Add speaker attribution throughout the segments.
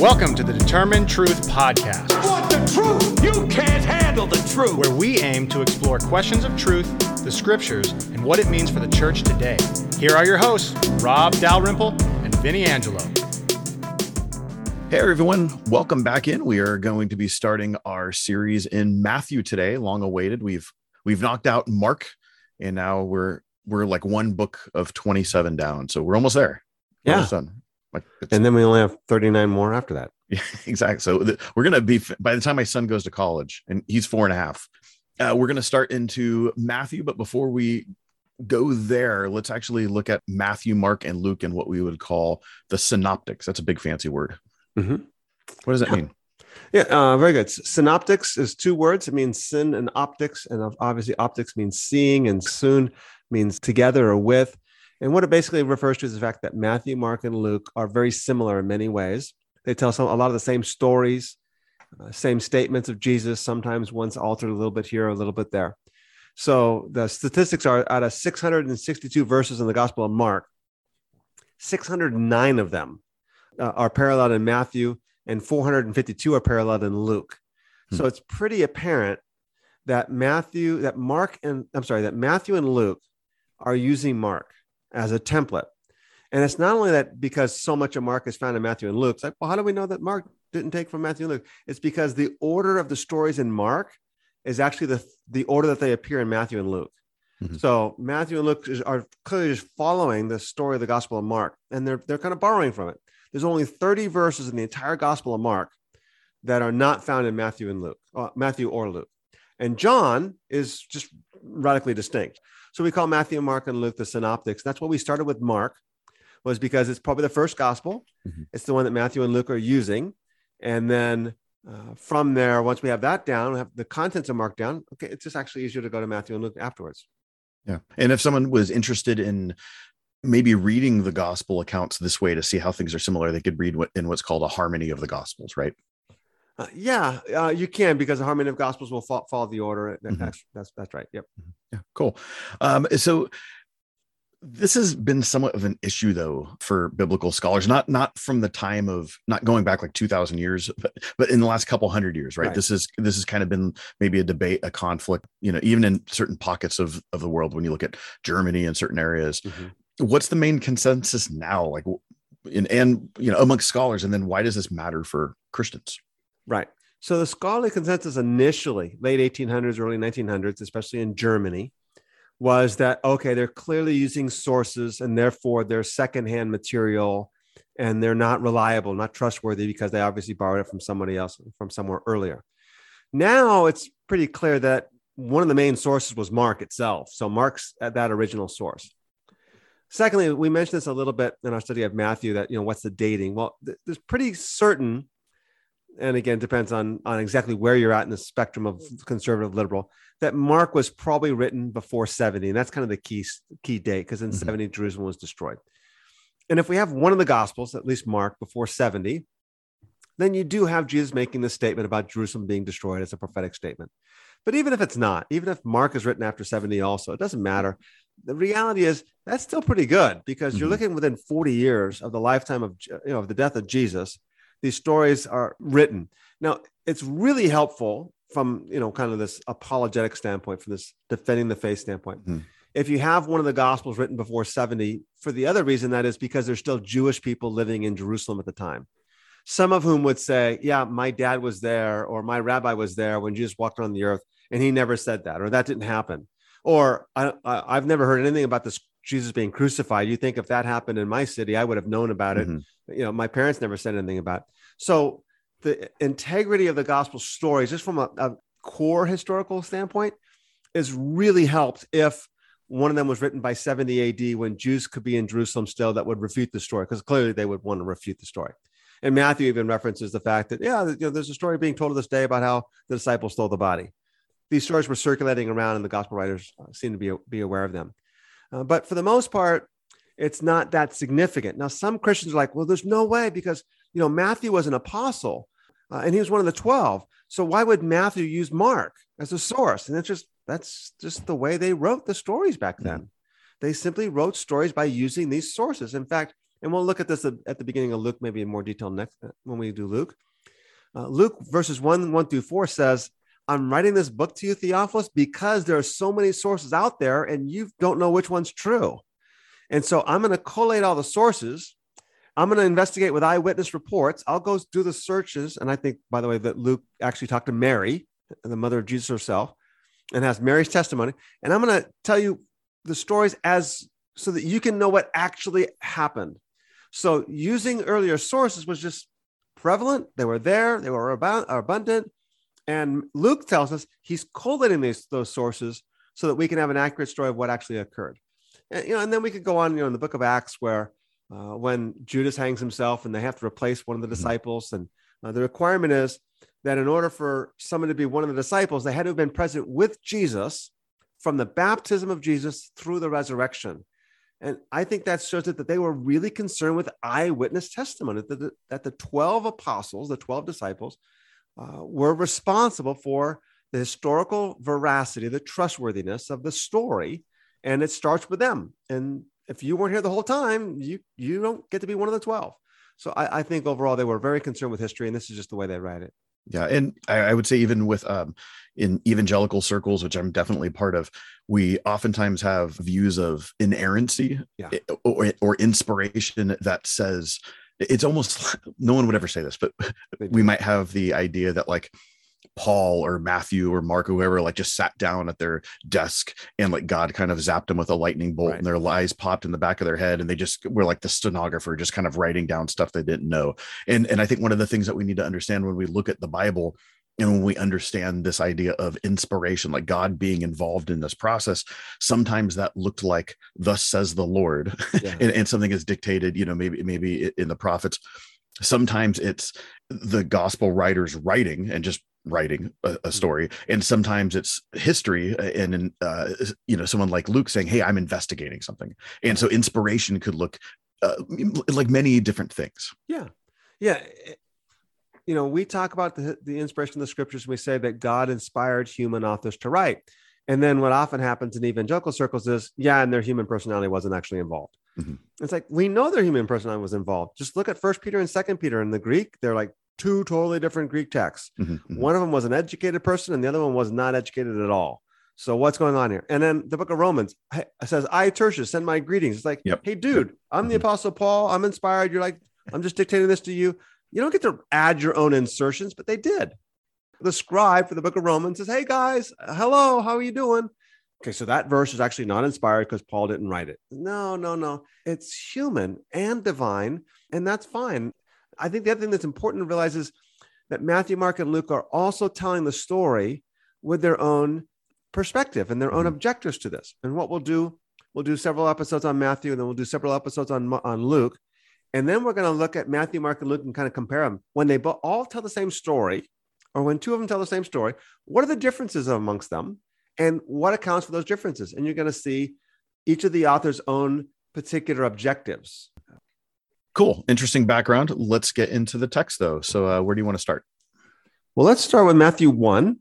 Speaker 1: Welcome to the Determine Truth Podcast,
Speaker 2: Want the truth? You can't handle the truth.
Speaker 1: where we aim to explore questions of truth, the scriptures, and what it means for the church today. Here are your hosts, Rob Dalrymple and Vinnie Angelo.
Speaker 3: Hey everyone, welcome back in. We are going to be starting our series in Matthew today, long awaited. We've we've knocked out Mark and now we're we're like one book of 27 down. So we're almost there. We're
Speaker 4: Yeah.
Speaker 3: almost done. Like
Speaker 4: And then we only have 39 more after that.
Speaker 3: Yeah, exactly. So we're gonna be by the time my son goes to college, and he's four and a half. Uh, we're gonna start into Matthew, but before we go there, let's actually look at Matthew, Mark, and Luke, and what we would call the synoptics. That's a big fancy word.
Speaker 4: Mhm.
Speaker 3: What does that mean?
Speaker 4: Yeah, uh, very good. Synoptics is two words. It means syn and optics. And obviously, optics means seeing, and soon means together or with. And what it basically refers to is the fact that Matthew, Mark, and Luke are very similar in many ways. They tell some, a lot of the same stories, uh, same statements of Jesus. Sometimes one's altered a little bit here, a little bit there. So the statistics are out of 662 verses in the Gospel of Mark, 609 of them uh, are paralleled in Matthew, and 452 are paralleled in Luke. So it's pretty apparent that Matthew, that Mark, and I'm sorry, that Matthew and Luke are using Mark as a template. And it's not only that because so much of Mark is found in Matthew and Luke. It's like, well, how do we know that Mark didn't take from Matthew and Luke? It's because the order of the stories in Mark is actually the, the order that they appear in Matthew and Luke.
Speaker 3: Mhm.
Speaker 4: So Matthew and Luke is- are clearly just following the story of the Gospel of Mark, and they're they're kind of borrowing from it. There's only 30 verses in the entire Gospel of Mark that are not found in Matthew and Luke, uh, Matthew or Luke. And John is just radically distinct. So we call Matthew, Mark, and Luke the synoptics. That's what we started with Mark, was because it's probably the first gospel.
Speaker 3: Mhm.
Speaker 4: It's the one that Matthew and Luke are using. And then uh, from there, once we have that down, we have the contents of Mark down. Okay, it's just actually easier to go to Matthew and Luke afterwards.
Speaker 3: Yeah. And if someone was interested in maybe reading the gospel accounts this way to see how things are similar, they could read what in what's called a harmony of the gospels, right?
Speaker 4: Uh, yeah, uh, you can because the harmony of gospels will fo- follow the order.
Speaker 3: Mhm.
Speaker 4: That's that's that's right. Yep.
Speaker 3: Yeah, cool. Um, so this has been somewhat of an issue though for biblical scholars, not not from the time of not going back like 2000 years, but but in the last couple hundred years, right?
Speaker 4: Right.
Speaker 3: This is this has kind of been maybe a debate, a conflict, you know, even in certain pockets of of the world when you look at Germany and certain areas.
Speaker 4: Mhm.
Speaker 3: What's the main consensus now? Like in and you know amongst scholars, and then why does this matter for Christians?
Speaker 4: Right. So the scholarly consensus initially, late 1800s, early 1900s, especially in Germany, was that okay, they're clearly using sources and therefore they're secondhand material and they're not reliable, not trustworthy because they obviously borrowed it from somebody else from somewhere earlier. Now it's pretty clear that one of the main sources was Mark itself. So Mark's at that original source. Secondly, we mentioned this a little bit in our study of Matthew that, you know, what's the dating? Well, th- there's pretty certain and again depends on on exactly where you're at in the spectrum of conservative liberal that mark was probably written before 70 and that's kind of the key key date because in
Speaker 3: Mhm.
Speaker 4: 70 jerusalem was destroyed and if we have one of the gospels at least mark before 70 then you do have jesus making this statement about jerusalem being destroyed as a prophetic statement but even if it's not even if mark is written after 70 also it doesn't matter the reality is that's still pretty good because you're
Speaker 3: Mhm.
Speaker 4: looking within 40 years of the lifetime of you know of the death of jesus these stories are written. Now, it's really helpful from you know kind of this apologetic standpoint, from this defending the faith standpoint.
Speaker 3: Mhm.
Speaker 4: If you have one of the gospels written before 70, for the other reason that is because there's still Jewish people living in Jerusalem at the time. Some of whom would say, Yeah, my dad was there, or my rabbi was there when Jesus walked around the earth, and he never said that, or that didn't happen. Or I, I, I've never heard anything about this Jesus being crucified. You think if that happened in my city, I would have known about it
Speaker 3: Mhm.
Speaker 4: you know my parents never said anything about it. so the integrity of the gospel stories just from a, a core historical standpoint is really helped if one of them was written by 70 ad when jews could be in jerusalem still that would refute the story because clearly they would want to refute the story and matthew even references the fact that yeah you know, there's a story being told to this day about how the disciples stole the body these stories were circulating around and the gospel writers uh, seem to be, be aware of them Uh, but for the most part it's not that significant. Now, some Christians are like, well, there's no way because, you know, Matthew was an apostle uh, and he was one of the 12. So why would Matthew use Mark as a source? And it's just, that's just the way they wrote the stories back then. They simply wrote stories by using these sources. In fact, And we'll look at this at, at the beginning of Luke, maybe in more detail next uh, when we do Luke. Uh, Luke verses 1 1 through 4 says, I'm writing this book to you, Theophilus, because there are so many sources out there and you don't know which one's true. And so I'm going to collate all the sources. I'm going to investigate with eyewitness reports. I'll go do the searches. And I think, by the way, that Luke actually talked to Mary, the mother of Jesus herself, and has Mary's testimony. And I'm going to tell you the stories as so that you can know what actually happened. So using earlier sources was just prevalent. They were there. They were abundant. And Luke tells us he's collating these those sources so that we can have an accurate story of what actually occurred. And, you know, and then we could go on, you know, in the book of Acts where uh, when Judas hangs himself and they have to replace one of the mm-hmm. disciples, and uh, the requirement is that in order for someone to be one of the disciples, they had to have been present with Jesus from the baptism of Jesus through the resurrection. And I think that shows it that they were really concerned with eyewitness testimony, that the, that the 12 apostles, the 12 disciples, uh, were responsible for the historical veracity, the trustworthiness of the story, and it starts with them. And if you weren't here the whole time, you you don't get to be one of the twelve. So I, I think overall they were very concerned with history, and this is just the way they write it.
Speaker 3: Yeah, and I, I would say even with um, in evangelical circles, which I'm definitely part of, we oftentimes have views of inerrancy
Speaker 4: yeah.
Speaker 3: or, or inspiration that says it's almost no one would ever say this, but we might have the idea that like Paul or Matthew or Mark or whoever like just sat down at their desk and like God kind of zapped them with a lightning bolt right. and their lies popped in the back of their head and they just were like the stenographer just kind of writing down stuff they didn't know. And and I think one of the things that we need to understand when we look at the Bible and when we understand this idea of inspiration like god being involved in this process sometimes that looked like thus says the lord yeah. and, and, something is dictated you know maybe maybe in the prophets. Sometimes it's the gospel writers writing and just writing a, a mm-hmm. story and sometimes it's history uh, and uh, you know someone like luke saying hey i'm investigating something. And so inspiration could look uh, like many different things.
Speaker 4: Yeah. Yeah you know, we talk about the, the inspiration of the scriptures. And we say that God inspired human authors to write. And then what often happens in evangelical circles is, yeah, and their human personality wasn't actually involved. Mm-hmm. It's like we know their human personality was involved. Just look at First Peter and Second Peter in the Greek; they're like two totally different Greek texts. Mm-hmm. mm-hmm. One of them was an educated person, and the other one was not educated at all. So what's going on here? And then the Book of Romans says, "I Tertius send my greetings." It's like, yep. hey, dude, I'm the mm-hmm. Apostle Paul. I'm inspired. You're like, I'm just dictating this to you. You don't get to add your own insertions, but they did. The scribe for the book of Romans says, Hey guys, hello, how are you doing? Okay, so that verse is actually not inspired because Paul didn't write it. No, no, no. It's human and divine, and that's fine. I think the other thing that's important to realize is that Matthew, Mark, and Luke are also telling the story with their own perspective and their own mm-hmm. objectives to this. And what we'll do, we'll do several episodes on Matthew, and then we'll do several episodes on, on Luke. And then we're going to look at Matthew, Mark, and Luke and kind of compare them. When they all tell the same story, or when two of them tell the same story, what are the differences amongst them? And what accounts for those differences? And you're going to see each of the author's own particular objectives.
Speaker 3: Cool. Interesting background. Let's get into the text, though. So, uh, where do you want to start?
Speaker 4: Well, let's start with Matthew 1.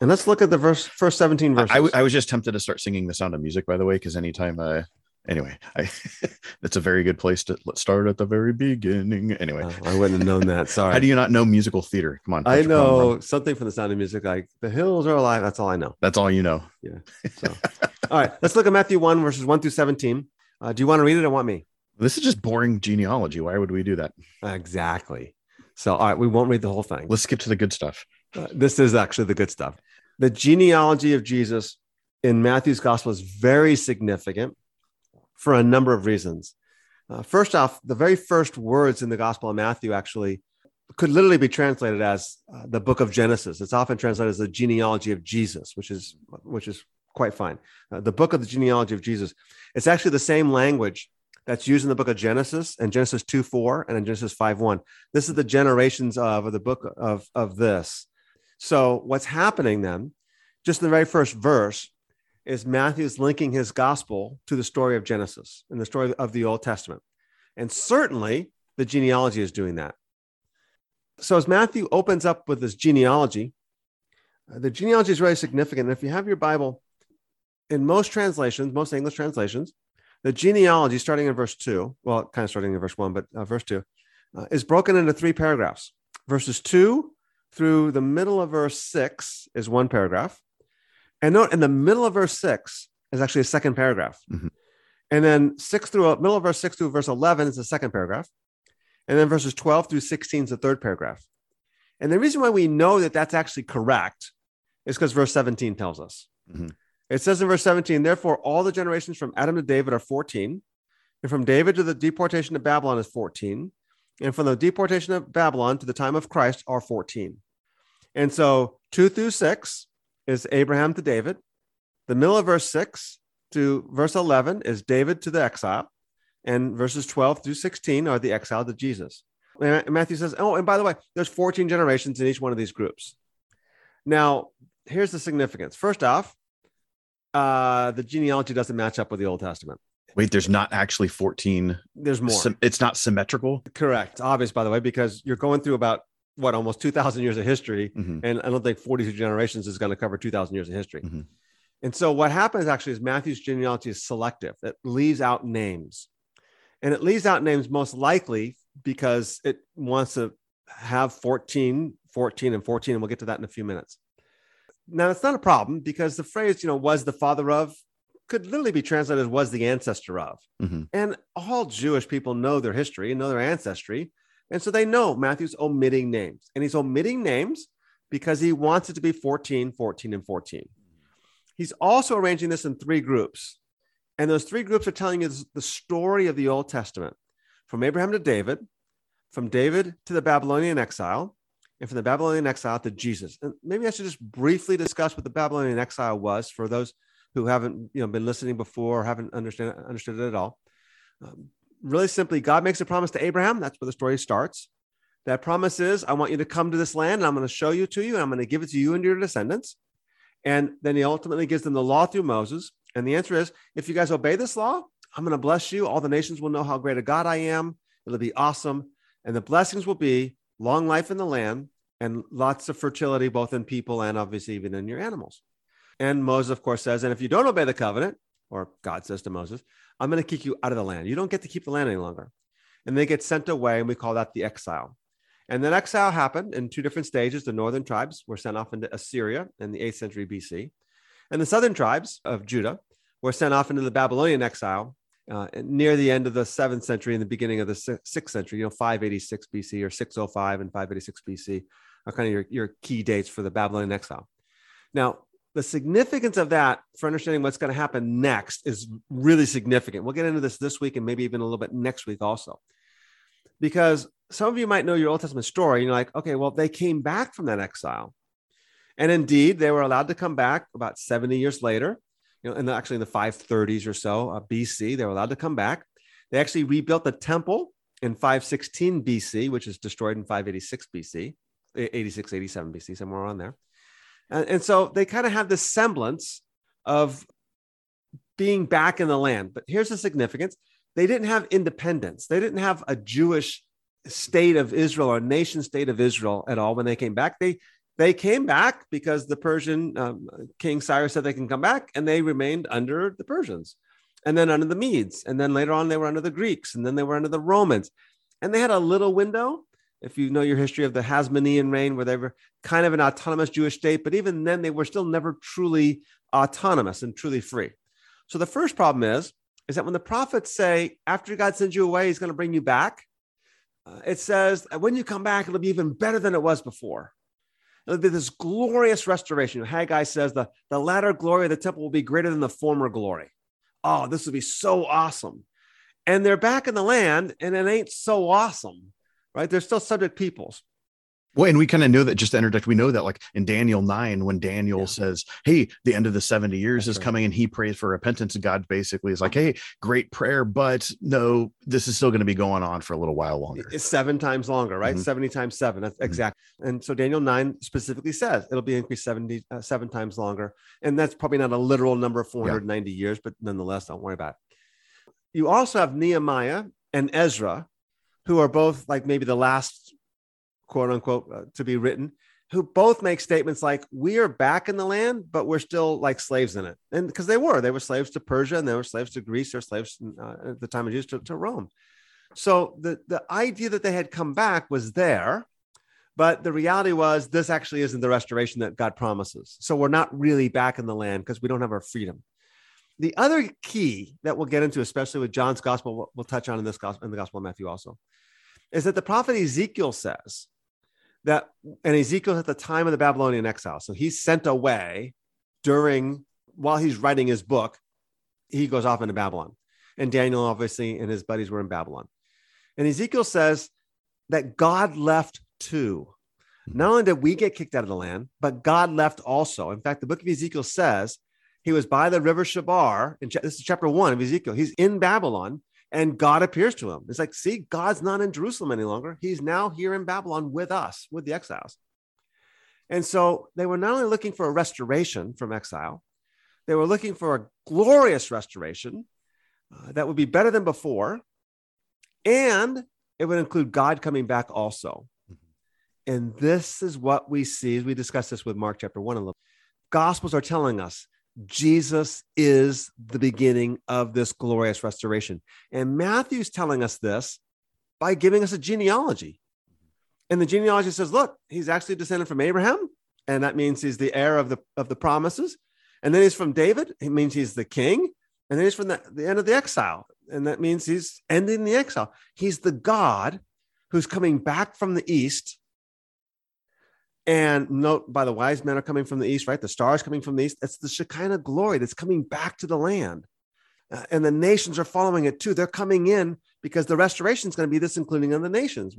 Speaker 4: And let's look at the verse, first 17 verses.
Speaker 3: I, was just tempted to start singing the sound of music, by the way, because anytime uh, anyway I, that's a very good place to let's start at the very beginning. Anyway
Speaker 4: oh, i wouldn't have known that. Sorry.
Speaker 3: how do you not know musical theater? Come on
Speaker 4: i know. Something from the sound of music like the hills are alive. That's all i know.
Speaker 3: That's all you know.
Speaker 4: Yeah so. All right let's look at matthew 1 verses 1 through 17 uh, do you want to read it or want me?
Speaker 3: This is just boring genealogy. Why would we do that?
Speaker 4: Exactly. So all right we won't read the whole thing.
Speaker 3: Let's skip to the good stuff.
Speaker 4: Uh, this is actually the good stuff. The genealogy of jesus in matthew's gospel is very significant for a number of reasons. Uh, first off, the very first words in the Gospel of Matthew actually could literally be translated as uh, the book of Genesis. It's often translated as the genealogy of Jesus, which is which is quite fine. Uh, the book of the genealogy of Jesus. It's actually the same language that's used in the book of Genesis and Genesis 2 4 and in Genesis 5 1. This is the generations of the book of, of this. So, what's happening then, just in the very first verse, is Matthew's linking his gospel to the story of Genesis and the story of the Old Testament. And certainly the genealogy is doing that. So as Matthew opens up with this genealogy, uh, the genealogy is really significant. And if you have your Bible, in most translations, most English translations, The genealogy, starting in verse two, well, kind of starting in verse one, but uh, verse two, uh, is broken into three paragraphs. Verses two through the middle of verse six is one paragraph. And note in the middle of verse six is actually a second paragraph.
Speaker 3: Mhm.
Speaker 4: And then six through middle of verse six through verse 11 is the second paragraph. And then verses 12 through 16 is the third paragraph. And the reason why we know that that's actually correct is because verse 17 tells us.
Speaker 3: Mhm.
Speaker 4: It says in verse 17, therefore, all the generations from Adam to David are 14. And from David to the deportation to Babylon is 14. And from the deportation of Babylon to the time of Christ are 14. And so two through six is Abraham to David. The middle of verse six to verse 11 is David to the exile. And verses 12 through 16 are the exile to Jesus. And Matthew says, oh, and by the way, there's 14 generations in each one of these groups. Now, here's the significance. First off, uh, the genealogy doesn't match up with the Old Testament.
Speaker 3: Wait, there's not actually 14.
Speaker 4: There's more.
Speaker 3: it's not symmetrical.
Speaker 4: Correct. Obvious, by the way, because you're going through about what almost 2,000 years of history.
Speaker 3: Mhm.
Speaker 4: And I don't think 42 generations is going to cover 2,000 years of history.
Speaker 3: Mhm.
Speaker 4: And so what happens actually is Matthew's genealogy is selective. It leaves out names. And it leaves out names most likely because it wants to have 14, 14, and 14. And we'll get to that in a few minutes. Now, it's not a problem because the phrase, you know, was the father of could literally be translated as was the ancestor of.
Speaker 3: Mhm.
Speaker 4: And all Jewish people know their history and know their ancestry. And so they know Matthew's omitting names. And he's omitting names because he wants it to be 14, 14, and 14. He's also arranging this in three groups. And those three groups are telling you the story of the Old Testament from Abraham to David, from David to the Babylonian exile, and from the Babylonian exile to Jesus. And maybe I should just briefly discuss what the Babylonian exile was for those who haven't you know, been listening before or haven't understand, understood it at all. Um, really simply, God makes a promise to Abraham. That's where the story starts. That promise is, I want you to come to this land and I'm going to show you to you and I'm going to give it to you and your descendants. And then he ultimately gives them the law through Moses. And the answer is, if you guys obey this law, I'm going to bless you. All the nations will know how great a God I am. It'll be awesome. And the blessings will be long life in the land and lots of fertility, both in people and obviously even in your animals. And Moses, of course, says, and if you don't obey the covenant, or God says to Moses, I'm going to kick you out of the land. You don't get to keep the land any longer. And they get sent away, and we call that the exile. And then exile happened in two different stages. The northern tribes were sent off into Assyria in the 8th century BC. And the southern tribes of Judah were sent off into the Babylonian exile uh, near the end of the 7th century and the beginning of the 6th century, you know, 586 BC or 605 and 586 BC are kind of your, your key dates for the Babylonian exile. Now, the significance of that for understanding what's going to happen next is really significant. We'll get into this this week and maybe even a little bit next week also. Because some of you might know your Old Testament story. and You're like, okay, well, they came back from that exile. And indeed, they were allowed to come back about 70 years later, you know, and actually in the 530s or so uh, BC, they were allowed to come back. They actually rebuilt the temple in 516 BC, which is destroyed in 586 BC, 86, 87 BC, somewhere around there. And, and so they kind of have this semblance of being back in the land. But here's the significance they didn't have independence, they didn't have a Jewish state of Israel or nation state of Israel at all when they came back. They they came back because the Persian um, king Cyrus said they can come back, and they remained under the Persians, and then under the Medes, and then later on they were under the Greeks, and then they were under the Romans, and they had a little window. If you know your history of the Hasmonean reign, where they were kind of an autonomous Jewish state, but even then they were still never truly autonomous and truly free. So the first problem is, is that when the prophets say, after God sends you away, he's going to bring you back, uh, it says, when you come back, it'll be even better than it was before. It'll be this glorious restoration. Haggai says the, the latter glory of the temple will be greater than the former glory. Oh, this will be so awesome. And they're back in the land, and it ain't so awesome, right? They're still subject peoples.
Speaker 3: Well, and we kind of know that just to interject, we know that like in Daniel 9, when Daniel
Speaker 4: Yeah.
Speaker 3: says, Hey, the end of the 70 years
Speaker 4: That's
Speaker 3: is
Speaker 4: right.
Speaker 3: coming, and he prays for repentance, and God basically is like, Hey, great prayer, but no, this is still going to be going on for a little while longer.
Speaker 4: It's seven times longer, right?
Speaker 3: Mhm.
Speaker 4: 70 times seven. That's
Speaker 3: Mhm.
Speaker 4: exact. And so Daniel 9 specifically says it'll be increased 70, uh, seven times longer. And that's probably not a literal number of 490 years, but nonetheless, don't worry about it. You also have Nehemiah and Ezra, who are both like maybe the last quote unquote uh, to be written. who both make statements like, We are back in the land, but we're still like slaves in it. And because they were, they were slaves to Persia and they were slaves to Greece, they're slaves uh, at the time of Jesus to, to Rome. So the, the idea that they had come back was there, but the reality was this actually isn't the restoration that God promises. So we're not really back in the land because we don't have our freedom. The other key that we'll get into, especially with John's gospel, we'll, touch on in this gospel, in the gospel of Matthew also, is that the prophet Ezekiel says that, and Ezekiel at the time of the Babylonian exile, so he's sent away during while he's writing his book, he goes off into Babylon. And Daniel, obviously, and his buddies were in Babylon. And Ezekiel says that God left too. Not only did we get kicked out of the land, but God left also. In fact, the book of Ezekiel says he was by the river Chebar. And this is chapter one of Ezekiel. He's in Babylon and God appears to him. It's like, see, God's not in Jerusalem any longer. He's now here in Babylon with us, with the exiles. And so they were not only looking for a restoration from exile, they were looking for a glorious restoration uh, that would be better than before. And it would include God coming back also. And this is what we see as we discuss this with Mark chapter one. And Gospels are telling us Jesus is the beginning of this glorious restoration. And Matthew's telling us this by giving us a genealogy. And the genealogy says, look, he's actually descended from Abraham, and that means he's the heir of the of the promises. And then he's from David, it means he's the king. And then he's from the, the end of the exile, and that means he's ending the exile. He's the God who's coming back from the east and note, by the wise men are coming from the east, right? The stars coming from the east. It's the Shekinah glory that's coming back to the land. Uh, and the nations are following it too. They're coming in because the restoration is going to be this including of the nations.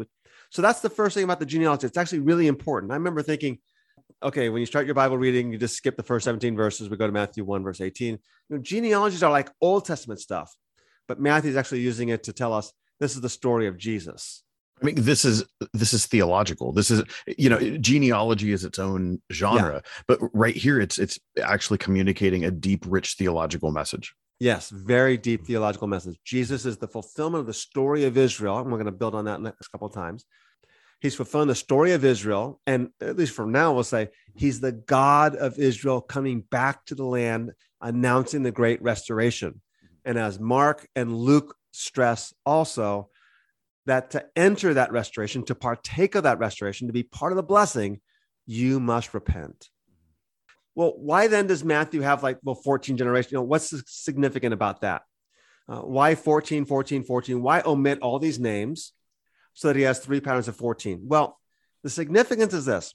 Speaker 4: So that's the first thing about the genealogy. It's actually really important. I remember thinking, okay, when you start your Bible reading, you just skip the first 17 verses. We go to Matthew 1, verse 18. You know, genealogies are like Old Testament stuff, but Matthew is actually using it to tell us this is the story of Jesus.
Speaker 3: I mean, this is this is theological. This is you know, genealogy is its own genre, yeah. but right here, it's it's actually communicating a deep, rich theological message.
Speaker 4: Yes, very deep theological message. Jesus is the fulfillment of the story of Israel, and we're going to build on that next couple of times. He's fulfilling the story of Israel, and at least from now, we'll say he's the God of Israel coming back to the land, announcing the great restoration. And as Mark and Luke stress also, that to enter that restoration, to partake of that restoration, to be part of the blessing, you must repent. Well, why then does Matthew have like, well, 14 generations? You know, what's significant about that? Uh, why 14, 14, 14? Why omit all these names so that he has three patterns of 14? Well, the significance is this.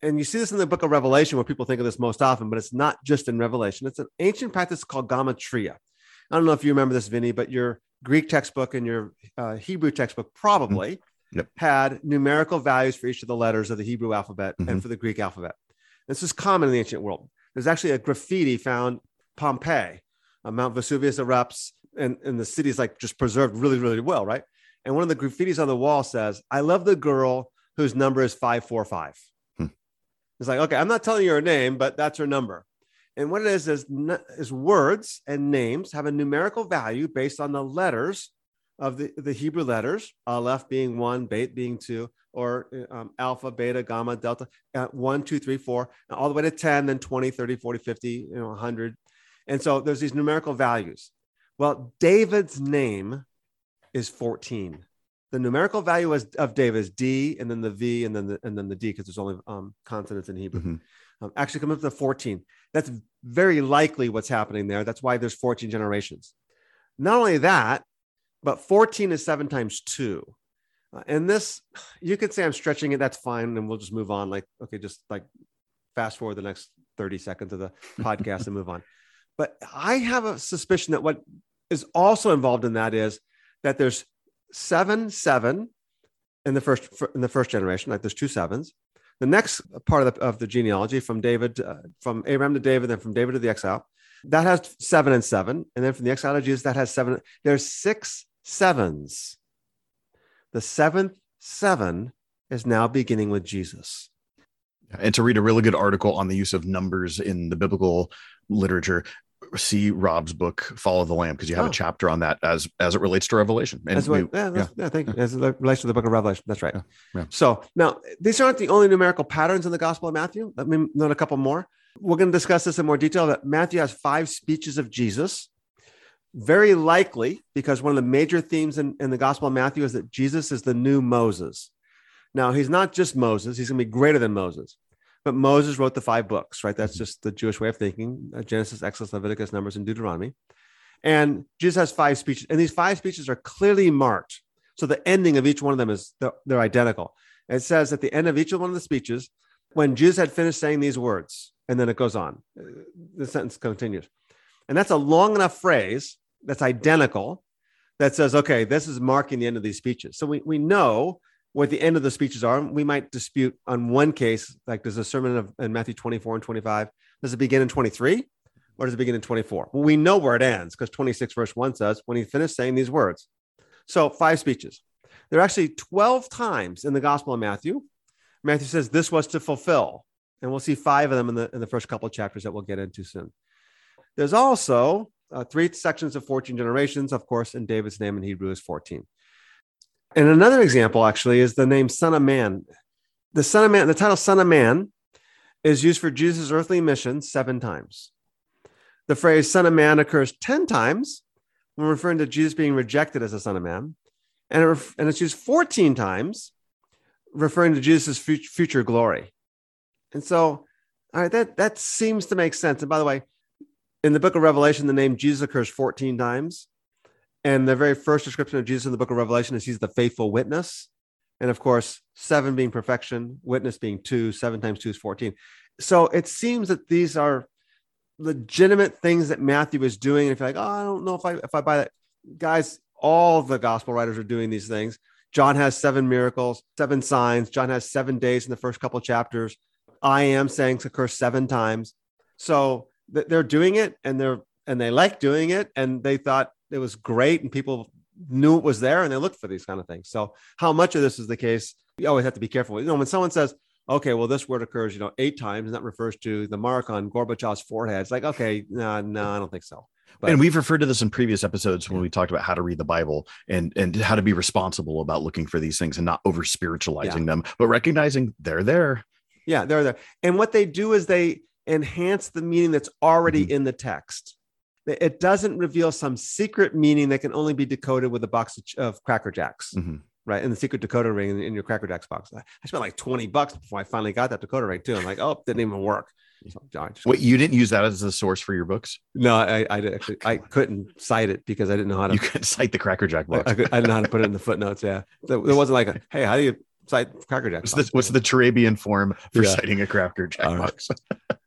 Speaker 4: And you see this in the book of Revelation where people think of this most often, but it's not just in Revelation. It's an ancient practice called gematria. I don't know if you remember this, Vinnie, but your Greek textbook and your uh, Hebrew textbook probably mm-hmm. yep. had numerical values for each of the letters of the Hebrew alphabet mm-hmm. and for the Greek alphabet. This is common in the ancient world. There's actually a graffiti found Pompeii, uh, Mount Vesuvius erupts, and, and the city's like just preserved really, really well, right? And one of the graffitis on the wall says, I love the girl whose number is 545. Hmm. It's like, okay, I'm not telling you her name, but that's her number. And what it is is, is words and names have a numerical value based on the letters of the, the Hebrew letters, aleph being one, bet being two, or um, alpha, beta, gamma, delta, uh, one, two, three, four, all the way to 10, then 20, 30, 40, 50, you know, 100. And so there's these numerical values. Well, David's name is 14. The numerical value is, of David is D, and then the V, and then the, and then the D, because there's only um, consonants in Hebrew. Mm-hmm um, actually comes up to 14. That's very likely what's happening there. That's why there's 14 generations. Not only that, but 14 is seven times two. Uh, and this, you could say I'm stretching it. That's fine. And we'll just move on. Like, okay, just like fast forward the next 30 seconds of the podcast and move on. But I have a suspicion that what is also involved in that is that there's seven, seven in the first in the first generation. Like there's two sevens, the next part of the, of the genealogy from David, uh, from Abraham to David, then from David to the exile, that has seven and seven. And then from the exile to Jesus, that has seven. There's six sevens. The seventh seven is now beginning with Jesus.
Speaker 3: And to read a really good article on the use of numbers in the biblical literature, see Rob's book, Follow the Lamb, because you have
Speaker 4: Oh.
Speaker 3: a chapter on that as as it relates to Revelation. And
Speaker 4: That's what,
Speaker 3: we-
Speaker 4: yeah, that's, yeah. thank you. As it relates to the book of Revelation. That's right.
Speaker 3: Yeah, yeah.
Speaker 4: So now these aren't the only numerical patterns in the Gospel of Matthew. Let me note a couple more. We're going to discuss this in more detail. That Matthew has five speeches of Jesus. Very likely, because one of the major themes in, in the Gospel of Matthew is that Jesus is the new Moses. Now, he's not just Moses, he's going to be greater than Moses. But Moses wrote the five books, right? That's just the Jewish way of thinking uh, Genesis, Exodus, Leviticus, Numbers, and Deuteronomy. And Jesus has five speeches, and these five speeches are clearly marked. So the ending of each one of them is they're, they're identical. It says at the end of each one of the speeches, when Jesus had finished saying these words, and then it goes on, Uh, the sentence continues. And that's a long enough phrase that's identical that says, okay, this is marking the end of these speeches. So we, we know what the end of the speeches are. We might dispute on one case, like does the sermon of in Matthew 24 and 25, does it begin in 23 or does it begin in 24? Well, we know where it ends because 26 verse 1 says, when he finished saying these words. So five speeches. There are actually 12 times in the Gospel of Matthew. Matthew says this was to fulfill. And we'll see five of them in the, in the first couple of chapters that we'll get into soon. There's also uh, three sections of 14 generations, of course, in David's name in Hebrew is 14. And another example, actually, is the name Son of Man. The Son of Man, the title Son of Man is used for Jesus' earthly mission seven times. The phrase Son of Man occurs 10 times when referring to Jesus being rejected as a Son of Man. And, it ref- and it's used 14 times referring to Jesus' fut- future glory. And so, all right, that, that seems to make sense. And by the way, in the book of Revelation, the name Jesus occurs 14 times. And the very first description of Jesus in the book of Revelation is he's the faithful witness. And of course, seven being perfection, witness being two, seven times two is 14. So it seems that these are legitimate things that Matthew is doing. And if you're like, oh, I don't know if I if I buy that, guys, all the gospel writers are doing these things. John has seven miracles, seven signs. John has seven days in the first couple chapters. I am saying to occur seven times. So th- they're doing it and they're and they like doing it and they thought it was great and people knew it was there and they looked for these kind of things. So how much of this is the case? You always have to be careful. You know, when someone says, okay, well, this word occurs, you know, eight times, and that refers to the mark on Gorbachev's forehead. It's like, okay, no, no, I don't think so. But-
Speaker 3: and we've referred to this in previous episodes when we talked about how to read the Bible and and how to be responsible about looking for these things and not over spiritualizing them, but recognizing they're there.
Speaker 4: Yeah, they're there. And what they do is they enhance the meaning that's already mm-hmm. in the text. It doesn't reveal some secret meaning that can only be decoded with a box of, Cracker Jacks,
Speaker 3: Mhm.
Speaker 4: right? And the secret decoder ring in, in your Cracker Jacks box. I I spent like 20 bucks before I finally got that decoder ring too. I'm like, oh, didn't even work. So, just-
Speaker 3: Wait, you didn't use that as a source for your books?
Speaker 4: no, I, I actually, I couldn't cite it because I didn't know how to,
Speaker 3: You can cite the Cracker Jack book.
Speaker 4: I, could- I didn't know how to put it in the footnotes. Yeah. There wasn't like a, hey, how do you cite Cracker Jacks?
Speaker 3: What's the, what's the Turabian form for
Speaker 4: Yeah.
Speaker 3: citing a Cracker Jack
Speaker 4: right.
Speaker 3: box?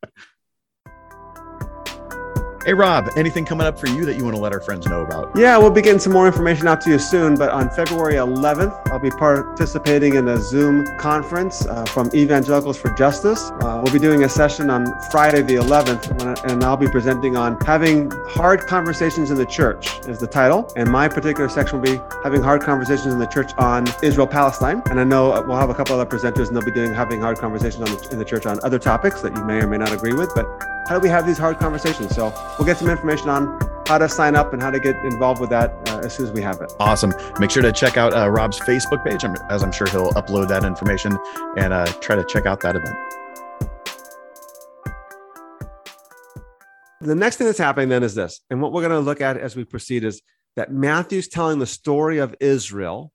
Speaker 3: hey, Rob, anything coming up for you that you want to let our friends know about?
Speaker 4: Yeah, we'll be getting some more information out to you soon. But on February 11th, I'll be participating in a Zoom conference uh, from Evangelicals for Justice. Uh, we'll be doing a session on Friday the 11th, when I- and I'll be presenting on having hard conversations in the church is the title. And my particular section will be having hard conversations in the church on Israel Palestine. And I know uh, we'll have a couple other presenters, and they'll be doing having hard conversations on the, in the church on other topics that you may or may not agree with. But how do we have these hard conversations? So we'll get some information on how to sign up and how to get involved with that uh, as soon as we have it.
Speaker 3: Awesome. Make sure to check out uh, Rob's Facebook page, as I'm sure he'll upload that information and uh, try to check out that event.
Speaker 4: The next thing that's happening then is this, and what we're going to look at as we proceed is that Matthew's telling the story of Israel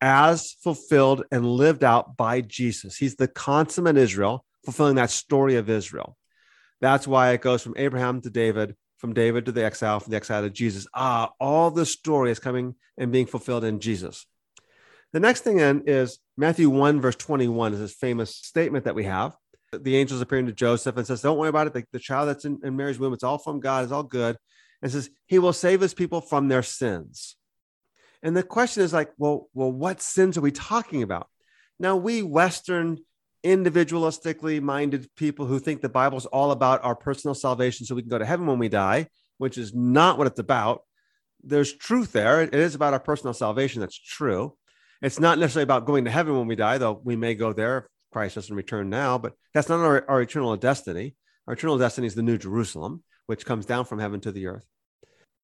Speaker 4: as fulfilled and lived out by Jesus. He's the consummate Israel, fulfilling that story of Israel. That's why it goes from Abraham to David, from David to the exile, from the exile to Jesus. Ah, all the story is coming and being fulfilled in Jesus. The next thing then is Matthew 1, verse 21 is this famous statement that we have. The angels appearing to Joseph and says, Don't worry about it. The, the child that's in, in Mary's womb, it's all from God, it's all good. And says, He will save his people from their sins. And the question is like, well, well, what sins are we talking about? Now, we Western individualistically minded people who think the Bible is all about our personal salvation so we can go to heaven when we die, which is not what it's about. There's truth there. It is about our personal salvation. That's true. It's not necessarily about going to heaven when we die, though we may go there if Christ doesn't return now, but that's not our, our eternal destiny. Our eternal destiny is the New Jerusalem, which comes down from heaven to the earth.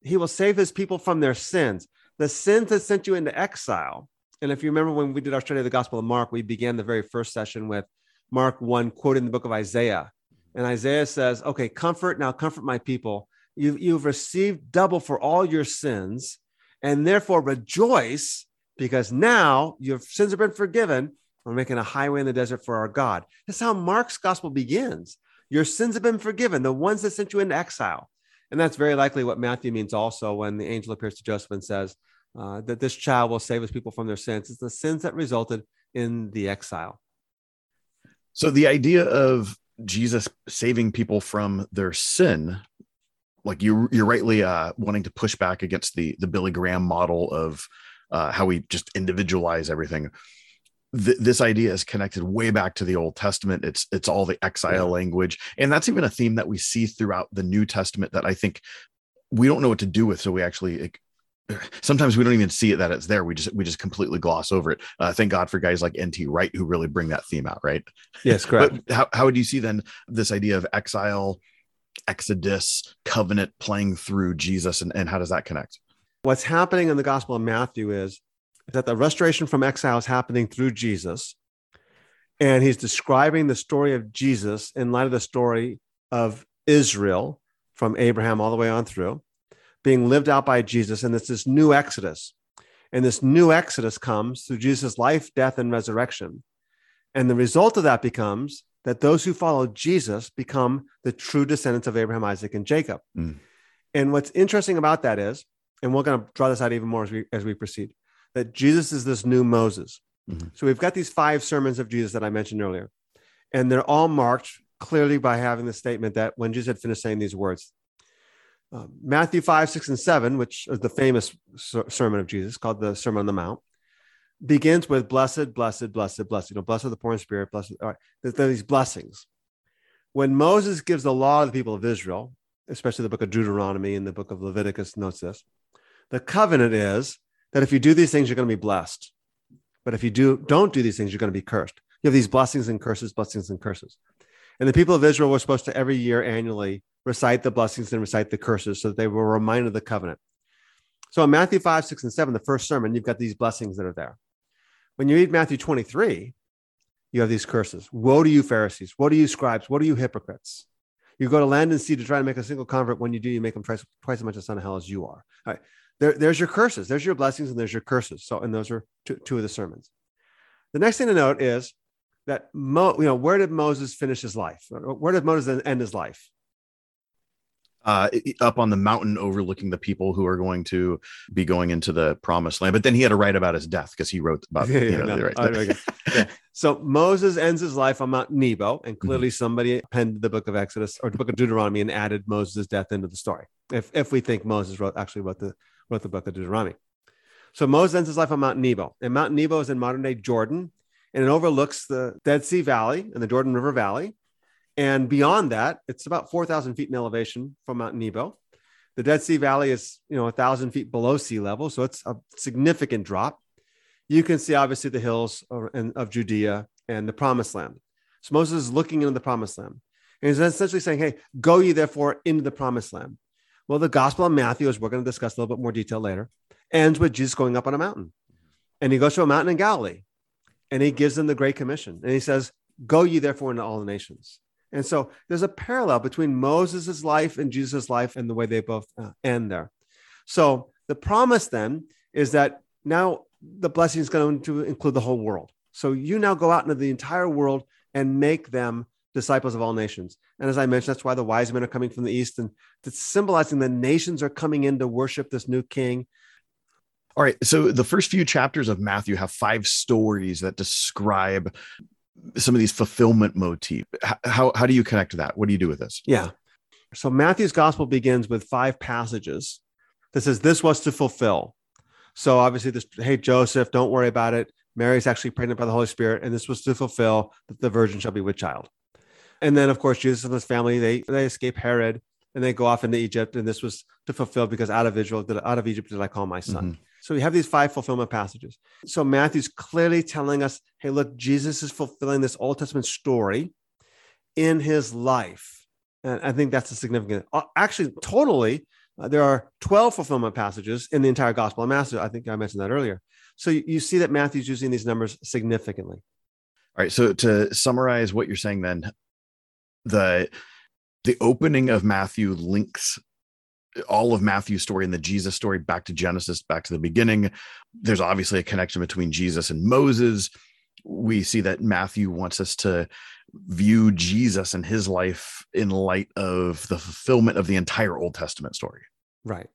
Speaker 4: He will save his people from their sins, the sins that sent you into exile. And if you remember when we did our study of the Gospel of Mark, we began the very first session with Mark 1 quoting the book of Isaiah. And Isaiah says, Okay, comfort, now comfort my people. You've, you've received double for all your sins, and therefore rejoice because now your sins have been forgiven. We're making a highway in the desert for our God. That's how Mark's gospel begins. Your sins have been forgiven, the ones that sent you into exile. And that's very likely what Matthew means also when the angel appears to Joseph and says uh, that this child will save his people from their sins. It's the sins that resulted in the exile.
Speaker 3: So the idea of Jesus saving people from their sin, like you you're rightly uh, wanting to push back against the the Billy Graham model of uh, how we just individualize everything. Th- this idea is connected way back to the Old Testament. It's it's all the exile yeah. language, and that's even a theme that we see throughout the New Testament that I think we don't know what to do with. So we actually sometimes we don't even see it that it's there. We just we just completely gloss over it. Uh, thank God for guys like NT Wright who really bring that theme out, right?
Speaker 4: Yes, correct.
Speaker 3: but how how would you see then this idea of exile, exodus, covenant playing through Jesus, and, and how does that connect?
Speaker 4: What's happening in the Gospel of Matthew is that the restoration from exile is happening through Jesus, and he's describing the story of Jesus in light of the story of Israel from Abraham all the way on through being lived out by Jesus, and it's this new exodus. And this new exodus comes through Jesus' life, death, and resurrection. And the result of that becomes that those who follow Jesus become the true descendants of Abraham, Isaac, and Jacob. Mm. And what's interesting about that is, and we're going to draw this out even more as we as we proceed, that Jesus is this new Moses. Mm-hmm. So we've got these five sermons of Jesus that I mentioned earlier, and they're all marked clearly by having the statement that when Jesus had finished saying these words, uh, Matthew 5, 6, and 7, which is the famous sermon of Jesus called the Sermon on the Mount, begins with blessed, blessed, blessed, blessed. You know, blessed are the poor in spirit, blessed. All right, there are these blessings. When Moses gives the law to the people of Israel, especially the book of Deuteronomy and the book of Leviticus notes this, the covenant is that if you do these things, you're going to be blessed. But if you do don't do these things, you're going to be cursed. You have these blessings and curses, blessings and curses. And the people of Israel were supposed to every year annually recite the blessings and recite the curses so that they were reminded of the covenant. So in Matthew 5, 6, and 7, the first sermon, you've got these blessings that are there. When you read Matthew 23, you have these curses. Woe to you, Pharisees. Woe to you, scribes. Woe to you, hypocrites. You go to land and sea to try to make a single convert. When you do, you make them twice, twice as much a son of hell as you are. All right. There, there's your curses. There's your blessings and there's your curses. So, and those are two, two of the sermons. The next thing to note is that Mo, you know, where did Moses finish his life? Where did Moses end his life?
Speaker 3: Uh, up on the mountain overlooking the people who are going to be going into the promised land. But then he had to write about his death because he wrote about yeah, you know, no, right.
Speaker 4: yeah. So Moses ends his life on Mount Nebo, and mm-hmm. clearly mm-hmm. somebody penned the book of Exodus or the book of Deuteronomy and added Moses' death into the story. If if we think Moses wrote actually wrote the wrote the book of Deuteronomy. So Moses ends his life on Mount Nebo, and Mount Nebo is in modern day Jordan and it overlooks the Dead Sea Valley and the Jordan River Valley. And beyond that, it's about 4,000 feet in elevation from Mount Nebo. The Dead Sea Valley is, you know, a thousand feet below sea level, so it's a significant drop. You can see obviously the hills of Judea and the Promised Land. So Moses is looking into the Promised Land, and he's essentially saying, "Hey, go ye therefore into the Promised Land." Well, the Gospel of Matthew, as we're going to discuss a little bit more detail later, ends with Jesus going up on a mountain, and he goes to a mountain in Galilee and he gives them the Great Commission. And he says, Go ye therefore into all the nations. And so there's a parallel between Moses' life and Jesus' life and the way they both uh, end there. So the promise then is that now the blessing is going to include the whole world. So you now go out into the entire world and make them disciples of all nations. And as I mentioned, that's why the wise men are coming from the east and it's symbolizing the nations are coming in to worship this new king.
Speaker 3: All right. So the first few chapters of Matthew have five stories that describe some of these fulfillment motifs. How, how do you connect to that? What do you do with this?
Speaker 4: Yeah. So Matthew's gospel begins with five passages that says this was to fulfill. So obviously, this, hey, Joseph, don't worry about it. Mary's actually pregnant by the Holy Spirit, and this was to fulfill that the virgin shall be with child. And then, of course, Jesus and his family, they, they escape Herod and they go off into Egypt. And this was to fulfill because out of Israel, out of Egypt did I call my son. Mm-hmm. So we have these five fulfillment passages. So Matthew's clearly telling us, hey, look, Jesus is fulfilling this Old Testament story in his life. And I think that's a significant, uh, actually, totally. Uh, there are 12 fulfillment passages in the entire gospel of Matthew. I think I mentioned that earlier. So you, you see that Matthew's using these numbers significantly.
Speaker 3: All right. So to summarize what you're saying, then the the opening of Matthew links all of Matthew's story and the Jesus story back to Genesis, back to the beginning. There's obviously a connection between Jesus and Moses. We see that Matthew wants us to view Jesus and his life in light of the fulfillment of the entire Old Testament story.
Speaker 4: Right.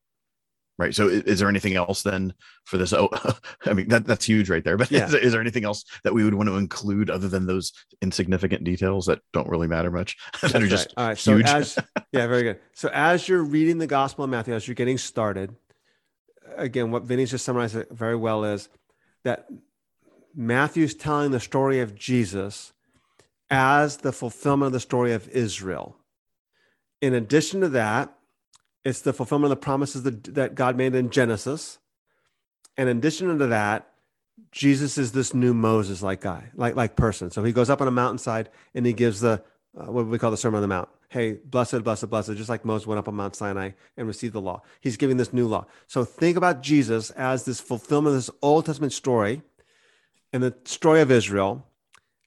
Speaker 3: Right. So, is, there anything else then for this? Oh, I mean, that, that's huge right there. But yeah. is, is, there anything else that we would want to include other than those insignificant details that don't really matter much? that
Speaker 4: are just right. All right. Huge? So, as, yeah, very good. So, as you're reading the Gospel of Matthew, as you're getting started, again, what Vinnie's just summarized very well is that Matthew's telling the story of Jesus as the fulfillment of the story of Israel. In addition to that, it's the fulfillment of the promises that, that God made in Genesis. And in addition to that, Jesus is this new Moses like guy, like, like person. So he goes up on a mountainside and he gives the, uh, what we call the Sermon on the Mount. Hey, blessed, blessed, blessed, just like Moses went up on Mount Sinai and received the law. He's giving this new law. So think about Jesus as this fulfillment of this Old Testament story and the story of Israel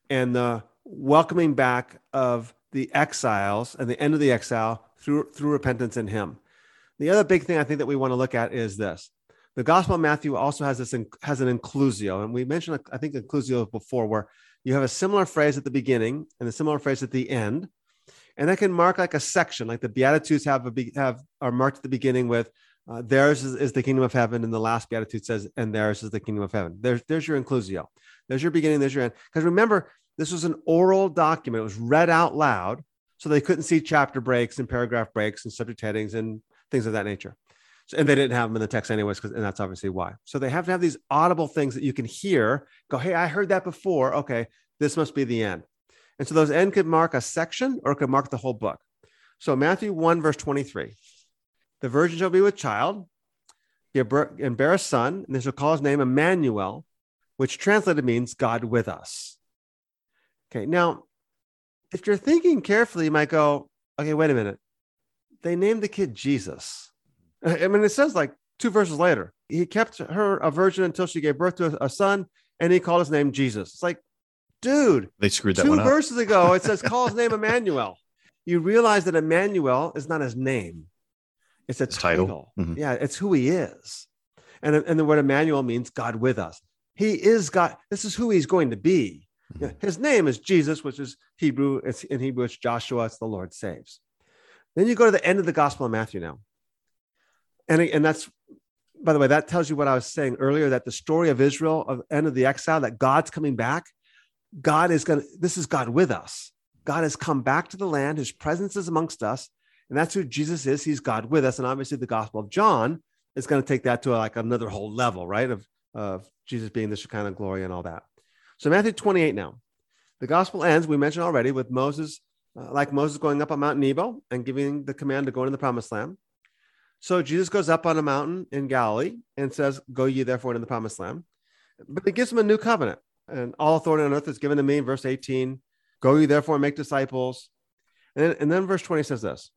Speaker 4: and the welcoming back of the exiles and the end of the exile through, through repentance in him. The other big thing I think that we want to look at is this. The Gospel of Matthew also has this has an inclusio, and we mentioned I think inclusio before, where you have a similar phrase at the beginning and a similar phrase at the end, and that can mark like a section, like the Beatitudes have a have are marked at the beginning with uh, theirs is, is, the kingdom of heaven, and the last Beatitude says, and theirs is the kingdom of heaven. There's there's your inclusio. There's your beginning. There's your end. Because remember, this was an oral document. It was read out loud, so they couldn't see chapter breaks and paragraph breaks and subject headings and things of that nature. So, and they didn't have them in the text anyways, because and that's obviously why. So they have to have these audible things that you can hear. Go, hey, I heard that before. Okay, this must be the end. And so those end could mark a section or could mark the whole book. So Matthew 1, verse 23. The virgin shall be with child, and bear a son, and they shall call his name Emmanuel, which translated means God with us. Okay, now, if you're thinking carefully, you might go, okay, wait a minute they named the kid Jesus. I mean, it says like two verses later, he kept her a virgin until she gave birth to a, son, and he called his name Jesus. It's like, dude,
Speaker 3: they screwed that
Speaker 4: two verses ago. It says call his name Emmanuel. You realize that Emmanuel is not his name; it's a title. title. Mm-hmm. Yeah, it's who he is, and and the word Emmanuel means God with us. He is God. This is who he's going to be. Mm-hmm. His name is Jesus, which is Hebrew. It's in Hebrew. It's Joshua. It's the Lord saves. Then you go to the end of the Gospel of Matthew now. And, and that's, by the way, that tells you what I was saying earlier that the story of Israel, of end of the exile, that God's coming back. God is going to, this is God with us. God has come back to the land. His presence is amongst us. And that's who Jesus is. He's God with us. And obviously, the Gospel of John is going to take that to like another whole level, right? Of, of Jesus being kind of glory and all that. So, Matthew 28 now. The gospel ends, we mentioned already, with Moses uh, like Moses going up on Mount Nebo and giving the command to go into the promised land. So Jesus goes up on a mountain in Galilee and says, Go ye therefore into the promised land. But it gives him a new covenant. And all authority on earth is given to me. Verse 18, Go ye therefore and make disciples. And then, and then verse 20 says this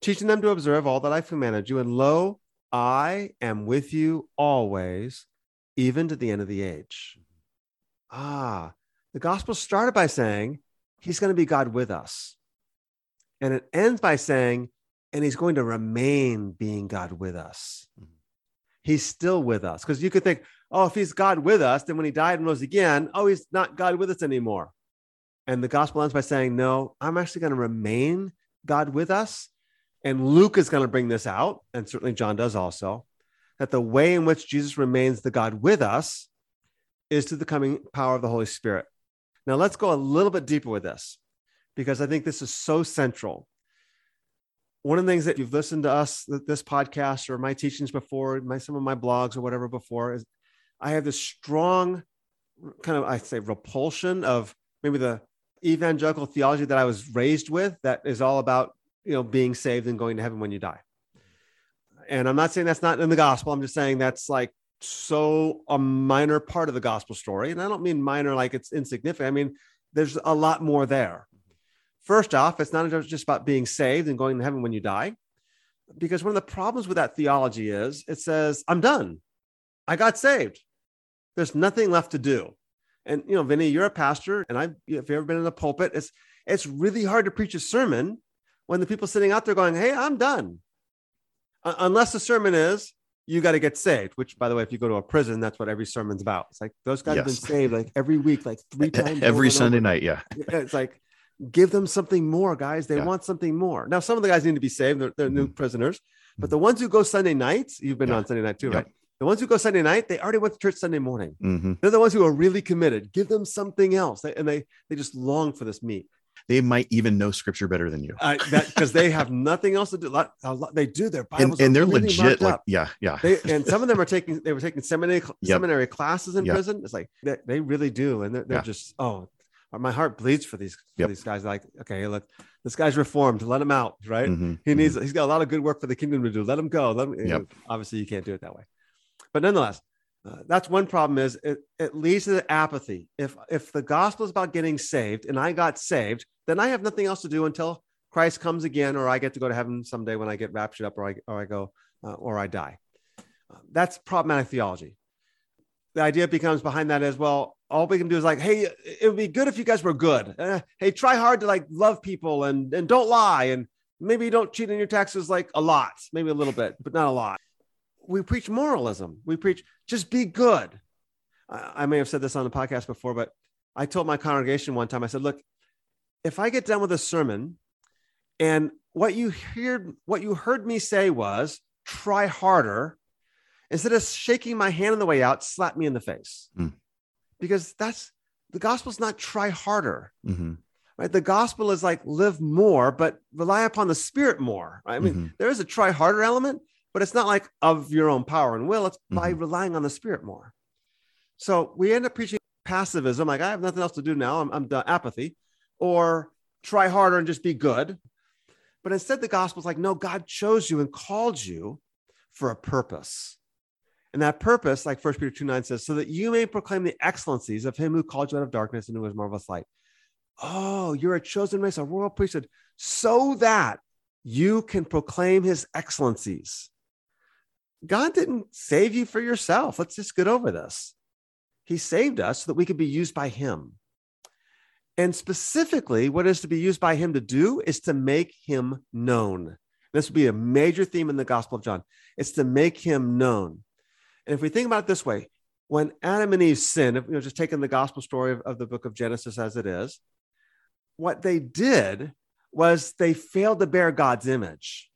Speaker 4: teaching them to observe all that I've commanded you. And lo, I am with you always, even to the end of the age. Ah, the gospel started by saying, He's going to be God with us. And it ends by saying, and he's going to remain being God with us. Mm-hmm. He's still with us. Because you could think, oh, if he's God with us, then when he died and rose again, oh, he's not God with us anymore. And the gospel ends by saying, no, I'm actually going to remain God with us. And Luke is going to bring this out, and certainly John does also, that the way in which Jesus remains the God with us is through the coming power of the Holy Spirit. Now, let's go a little bit deeper with this because I think this is so central. One of the things that you've listened to us, this podcast or my teachings before, my, some of my blogs or whatever before, is I have this strong kind of, I say, repulsion of maybe the evangelical theology that I was raised with that is all about, you know, being saved and going to heaven when you die. And I'm not saying that's not in the gospel. I'm just saying that's like so a minor part of the gospel story. And I don't mean minor like it's insignificant. I mean, there's a lot more there. First off, it's not just about being saved and going to heaven when you die, because one of the problems with that theology is it says, I'm done. I got saved. There's nothing left to do. And you know, Vinnie, you're a pastor, and I, if you've ever been in the pulpit, it's it's really hard to preach a sermon when the people sitting out there going, "Hey, I'm done," uh, unless the sermon is you got to get saved. Which, by the way, if you go to a prison, that's what every sermon's about. It's like those guys have been saved like every week, like three times
Speaker 3: Every Sunday
Speaker 4: over.
Speaker 3: night. Yeah.
Speaker 4: It's like give them something more, guys. They
Speaker 3: Yeah.
Speaker 4: want something more. Now, some of the guys need to be saved; they're, they're new prisoners. But the ones who go Sunday nights, you've been
Speaker 3: Mm-hmm. Yeah.
Speaker 4: on Sunday night too,
Speaker 3: Yeah.
Speaker 4: right? The ones who go Sunday night, they already went to church Sunday morning.
Speaker 3: hmm
Speaker 4: They're the ones who are really committed. Give them something else, They- and they they just long for this meat.
Speaker 3: They might even know scripture better than you.
Speaker 4: Uh, because they have nothing else to do. A lot, lot- they do their
Speaker 3: And,
Speaker 4: Bibles,
Speaker 3: and
Speaker 4: are
Speaker 3: they're
Speaker 4: really
Speaker 3: legit. Like, yeah. Yeah.
Speaker 4: They, and some of them are taking they were taking seminary
Speaker 3: Yep.
Speaker 4: seminary classes in
Speaker 3: Yep.
Speaker 4: prison. It's like they, they really do, and they're, they're
Speaker 3: Yeah.
Speaker 4: just oh, my heart bleeds for these for
Speaker 3: Yep.
Speaker 4: these guys. Like okay, look, this guy's reformed. Let him out, right?
Speaker 3: Mhm,
Speaker 4: He
Speaker 3: mhm.
Speaker 4: needs he's got a lot of good work for the kingdom to do. Let him go. Let him. Obviously, you can't do it that way, but nonetheless. Uh, that's one problem is it, it leads to the apathy. If if the gospel is about getting saved and i got saved then i have nothing else to do until christ comes again or i get to go to heaven someday when i get raptured up or i, or I go uh, or i die. Uh, that's problematic theology. The idea becomes behind that as well all we can do is like hey it would be good if you guys were good. Uh, hey try hard to like love people and and don't lie. And maybe you don't cheat on your taxes like a lot maybe a little bit but not a lot we preach moralism we preach just be good I, I may have said this on the podcast before but i told my congregation one time i said look if i get done with a sermon and what you heard what you heard me say was try harder instead of shaking my hand on the way out slap me in the face
Speaker 3: Mm.
Speaker 4: because that's the gospel's not try harder
Speaker 3: Mhm,
Speaker 4: right the gospel is like live more but rely upon the spirit more right? i mean
Speaker 3: mhm.
Speaker 4: there is a try harder element but it's not like of your own power and will it's by
Speaker 3: Mhm.
Speaker 4: relying on the spirit more. So we end up preaching passivism like i have nothing else to do now i'm, I'm done apathy or try harder and just be good. But instead the gospel is like no god chose you and called you for a purpose. And that purpose like First peter 2 9 says so that you may proclaim the excellencies of him who called you out of darkness into his marvelous light. Oh you're a chosen race a royal priesthood so that you can proclaim his excellencies God didn't save you for yourself. Let's just get over this. He saved us so that we could be used by him. And specifically, what is to be used by him to do is to make him known. This would be a major theme in the Gospel of John. It's to make him known. And if we think about it this way, when Adam and Eve sinned, if, you know, just taking the gospel story of, of the book of Genesis as it is, what they did was they failed to bear God's image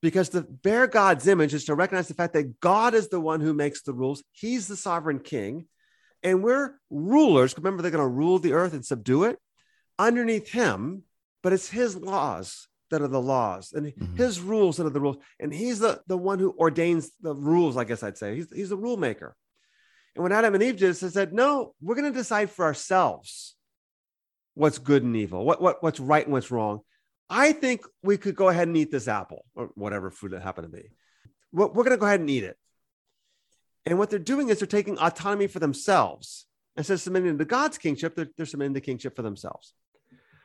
Speaker 4: because to bear God's image is to recognize the fact that God is the one who makes the rules. He's the sovereign king. And we're rulers. Remember, they're going to rule the earth and subdue it underneath him, but it's his laws that are the laws and
Speaker 3: Mhm.
Speaker 4: his rules that are the rules. And he's the, the one who ordains the rules, I guess I'd say. He's, he's the rule maker. And when Adam and Eve did, this, they said, no, we're going to decide for ourselves what's good and evil, what, what, what's right and what's wrong. I think we could go ahead and eat this apple or whatever food it happened to be. We're, we're going to go ahead and eat it. And what they're doing is they're taking autonomy for themselves. Instead of submitting to God's kingship, they're, they're submitting to kingship for themselves.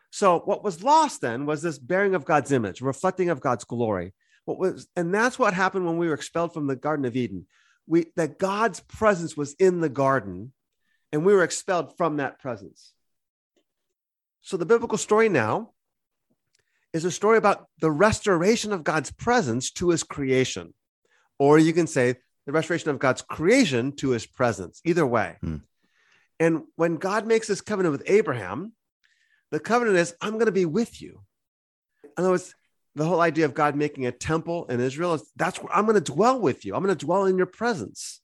Speaker 4: So what was lost then was this bearing of God's image, reflecting of God's glory. What was, and that's what happened when we were expelled from the Garden of Eden. We that God's presence was in the garden, and we were expelled from that presence. So the biblical story now is a story about the restoration of God's presence to his creation. Or you can say the restoration of God's creation to his presence, either way.
Speaker 3: Hmm.
Speaker 4: And when God makes this covenant with Abraham, the covenant is, I'm going to be with you. In other words, the whole idea of God making a temple in Israel is that's where I'm going to dwell with you. I'm going to dwell in your presence.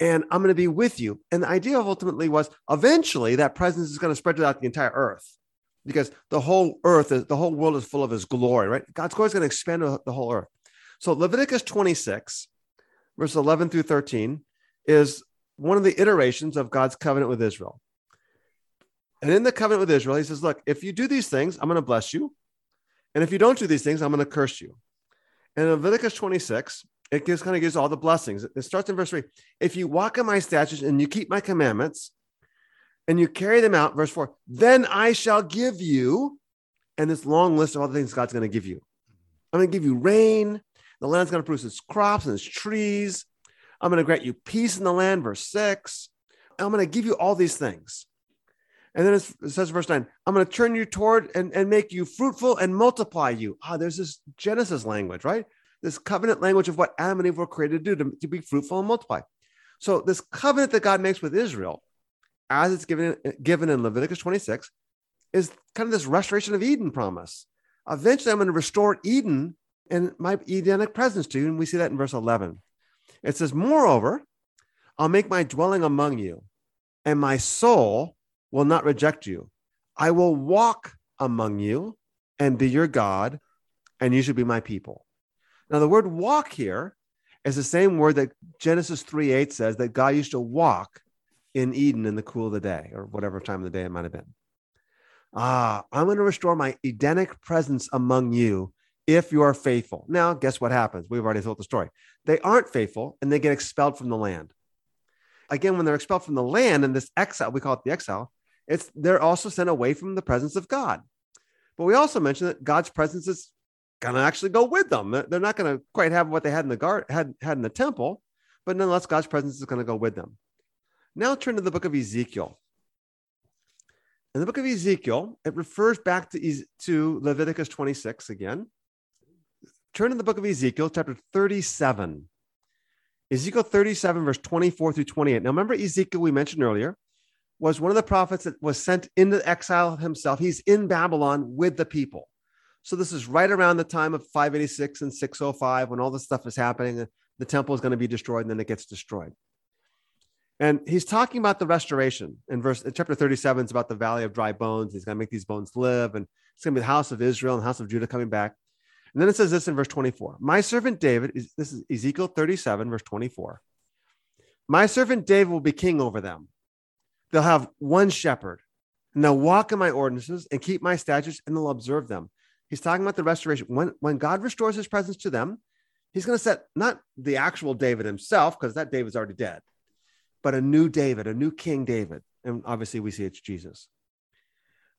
Speaker 4: And I'm going to be with you. And the idea of ultimately was eventually that presence is going to spread throughout the entire earth because the whole earth, is, the whole world is full of his glory, right? God's glory is going to expand the whole earth. So Leviticus 26, verse 11 through 13, is one of the iterations of God's covenant with Israel. And in the covenant with Israel, he says, Look, if you do these things, I'm going to bless you. And if you don't do these things, I'm going to curse you. And in Leviticus 26, it gives kind of gives all the blessings. It starts in verse 3. If you walk in my statutes and you keep my commandments, and you carry them out, verse four, then I shall give you, and this long list of all the things God's going to give you. I'm going to give you rain. The land's going to produce its crops and its trees. I'm going to grant you peace in the land, verse six. I'm going to give you all these things. And then it says, verse nine, I'm going to turn you toward and, and make you fruitful and multiply you. Ah, there's this Genesis language, right? This covenant language of what Adam and Eve were created to do to, to be fruitful and multiply. So, this covenant that God makes with Israel, as it's given, given in Leviticus 26, is kind of this restoration of Eden promise. Eventually, I'm going to restore Eden and my Edenic presence to you. And we see that in verse 11. It says, Moreover, I'll make my dwelling among you, and my soul will not reject you. I will walk among you and be your God, and you should be my people. Now, the word walk here is the same word that Genesis 3 8 says that God used to walk in Eden in the cool of the day, or whatever time of the day it might have been. Ah, I'm going to restore my Edenic presence among you if you are faithful. Now, guess what happens? We've already told the story. They aren't faithful and they get expelled from the land. Again, when they're expelled from the land and this exile, we call it the exile, it's they're also sent away from the presence of God. But we also mentioned that God's presence is going to actually go with them. They're not going to quite have what they had in the guard had had in the temple, but nonetheless, God's presence is going to go with them. Now turn to the book of Ezekiel. In the book of Ezekiel, it refers back to, to Leviticus 26 again. Turn to the book of Ezekiel, chapter 37. Ezekiel 37, verse 24 through 28. Now, remember Ezekiel we mentioned earlier was one of the prophets that was sent into exile himself. He's in Babylon with the people. So this is right around the time of 586 and 605 when all this stuff is happening. The temple is going to be destroyed and then it gets destroyed. And he's talking about the restoration in verse in chapter 37 is about the valley of dry bones. He's going to make these bones live, and it's going to be the house of Israel and the house of Judah coming back. And then it says this in verse 24. My servant David, is this is Ezekiel 37, verse 24. My servant David will be king over them. They'll have one shepherd, and they'll walk in my ordinances and keep my statutes, and they'll observe them. He's talking about the restoration. When, when God restores his presence to them, he's going to set not the actual David himself, because that David's already dead, but a new David, a new King David. And obviously, we see it's Jesus.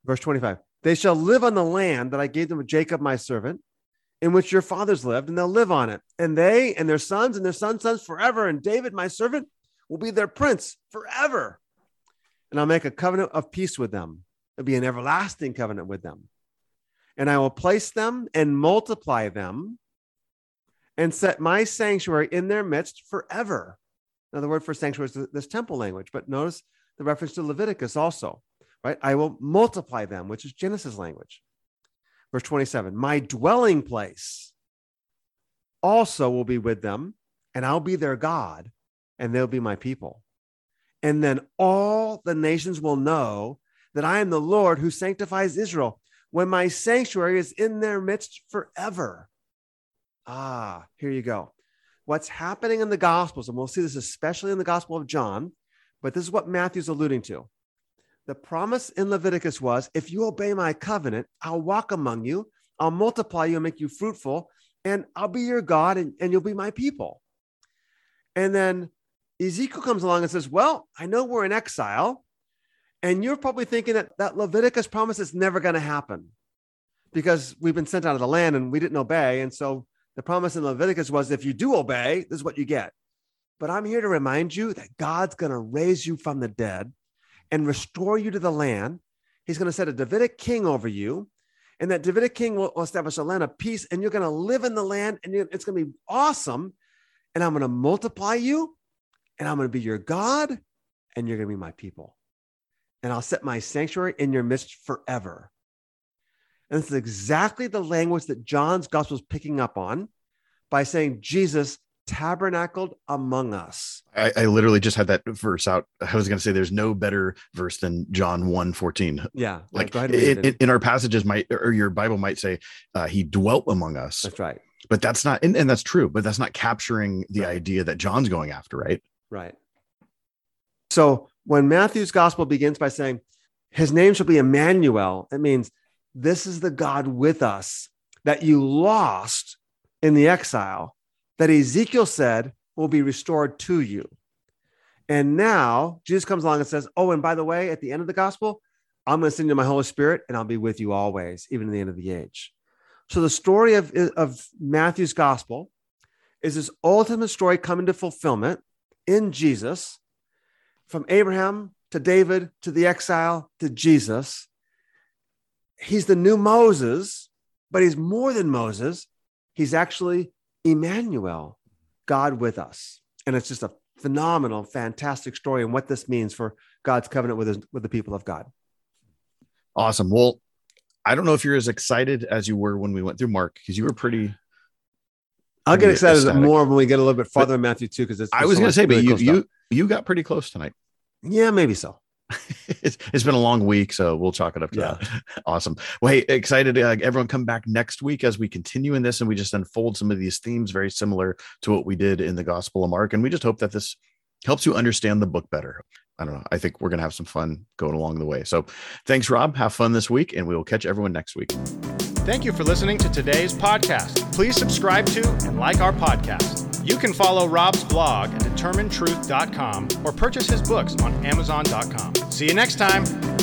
Speaker 4: Verse 25 They shall live on the land that I gave them with Jacob, my servant, in which your fathers lived, and they'll live on it. And they and their sons and their sons' sons forever. And David, my servant, will be their prince forever and I'll make a covenant of peace with them. It'll be an everlasting covenant with them. And I will place them and multiply them and set my sanctuary in their midst forever. Now, the word for sanctuary is this temple language, but notice the reference to Leviticus also, right? I will multiply them, which is Genesis language. Verse 27 My dwelling place also will be with them, and I'll be their God, and they'll be my people. And then all the nations will know that I am the Lord who sanctifies Israel when my sanctuary is in their midst forever. Ah, here you go. What's happening in the Gospels, and we'll see this especially in the Gospel of John, but this is what Matthew's alluding to. The promise in Leviticus was if you obey my covenant, I'll walk among you, I'll multiply you and make you fruitful, and I'll be your God and, and you'll be my people. And then Ezekiel comes along and says, Well, I know we're in exile. And you're probably thinking that that Leviticus promise is never going to happen because we've been sent out of the land and we didn't obey. And so the promise in Leviticus was if you do obey, this is what you get. But I'm here to remind you that God's going to raise you from the dead and restore you to the land. He's going to set a Davidic king over you. And that Davidic king will establish a land of peace, and you're going to live in the land, and it's going to be awesome. And I'm going to multiply you, and I'm going to be your God, and you're going to be my people. And I'll set my sanctuary in your midst forever. And this is exactly the language that John's gospel is picking up on by saying Jesus tabernacled among us.
Speaker 3: I, I literally just had that verse out. I was going to say there's no better verse than John 1 14.
Speaker 4: Yeah.
Speaker 3: Like
Speaker 4: go ahead
Speaker 3: in, in, in, our passages might, or your Bible might say, uh, he dwelt among us.
Speaker 4: That's right.
Speaker 3: But that's not, and, and that's true, but that's not capturing the right. idea that John's going after, right?
Speaker 4: Right. So when Matthew's gospel begins by saying, his name shall be Emmanuel, it means this is the God with us that you lost in the exile, that Ezekiel said will be restored to you. And now Jesus comes along and says, Oh, and by the way, at the end of the gospel, I'm going to send you my Holy Spirit and I'll be with you always, even in the end of the age. So the story of, of Matthew's gospel is this ultimate story coming to fulfillment in Jesus from Abraham to David to the exile to Jesus. He's the new Moses, but he's more than Moses. He's actually Emmanuel, God with us. And it's just a phenomenal, fantastic story and what this means for God's covenant with, his, with the people of God.
Speaker 3: Awesome. Well, I don't know if you're as excited as you were when we went through Mark because you were pretty.
Speaker 4: I'll get excited ecstatic. more when we get a little bit farther in Matthew too, because
Speaker 3: I was so going to say, but you you you got pretty close tonight.
Speaker 4: Yeah, maybe so.
Speaker 3: it's, it's been a long week, so we'll chalk it up to yeah. that. Awesome. Well, hey, excited uh, everyone come back next week as we continue in this and we just unfold some of these themes very similar to what we did in the Gospel of Mark. And we just hope that this helps you understand the book better. I don't know. I think we're going to have some fun going along the way. So thanks, Rob. Have fun this week, and we will catch everyone next week.
Speaker 1: Thank you for listening to today's podcast. Please subscribe to and like our podcast. You can follow Rob's blog at determinetruth.com or purchase his books on amazon.com. See you next time.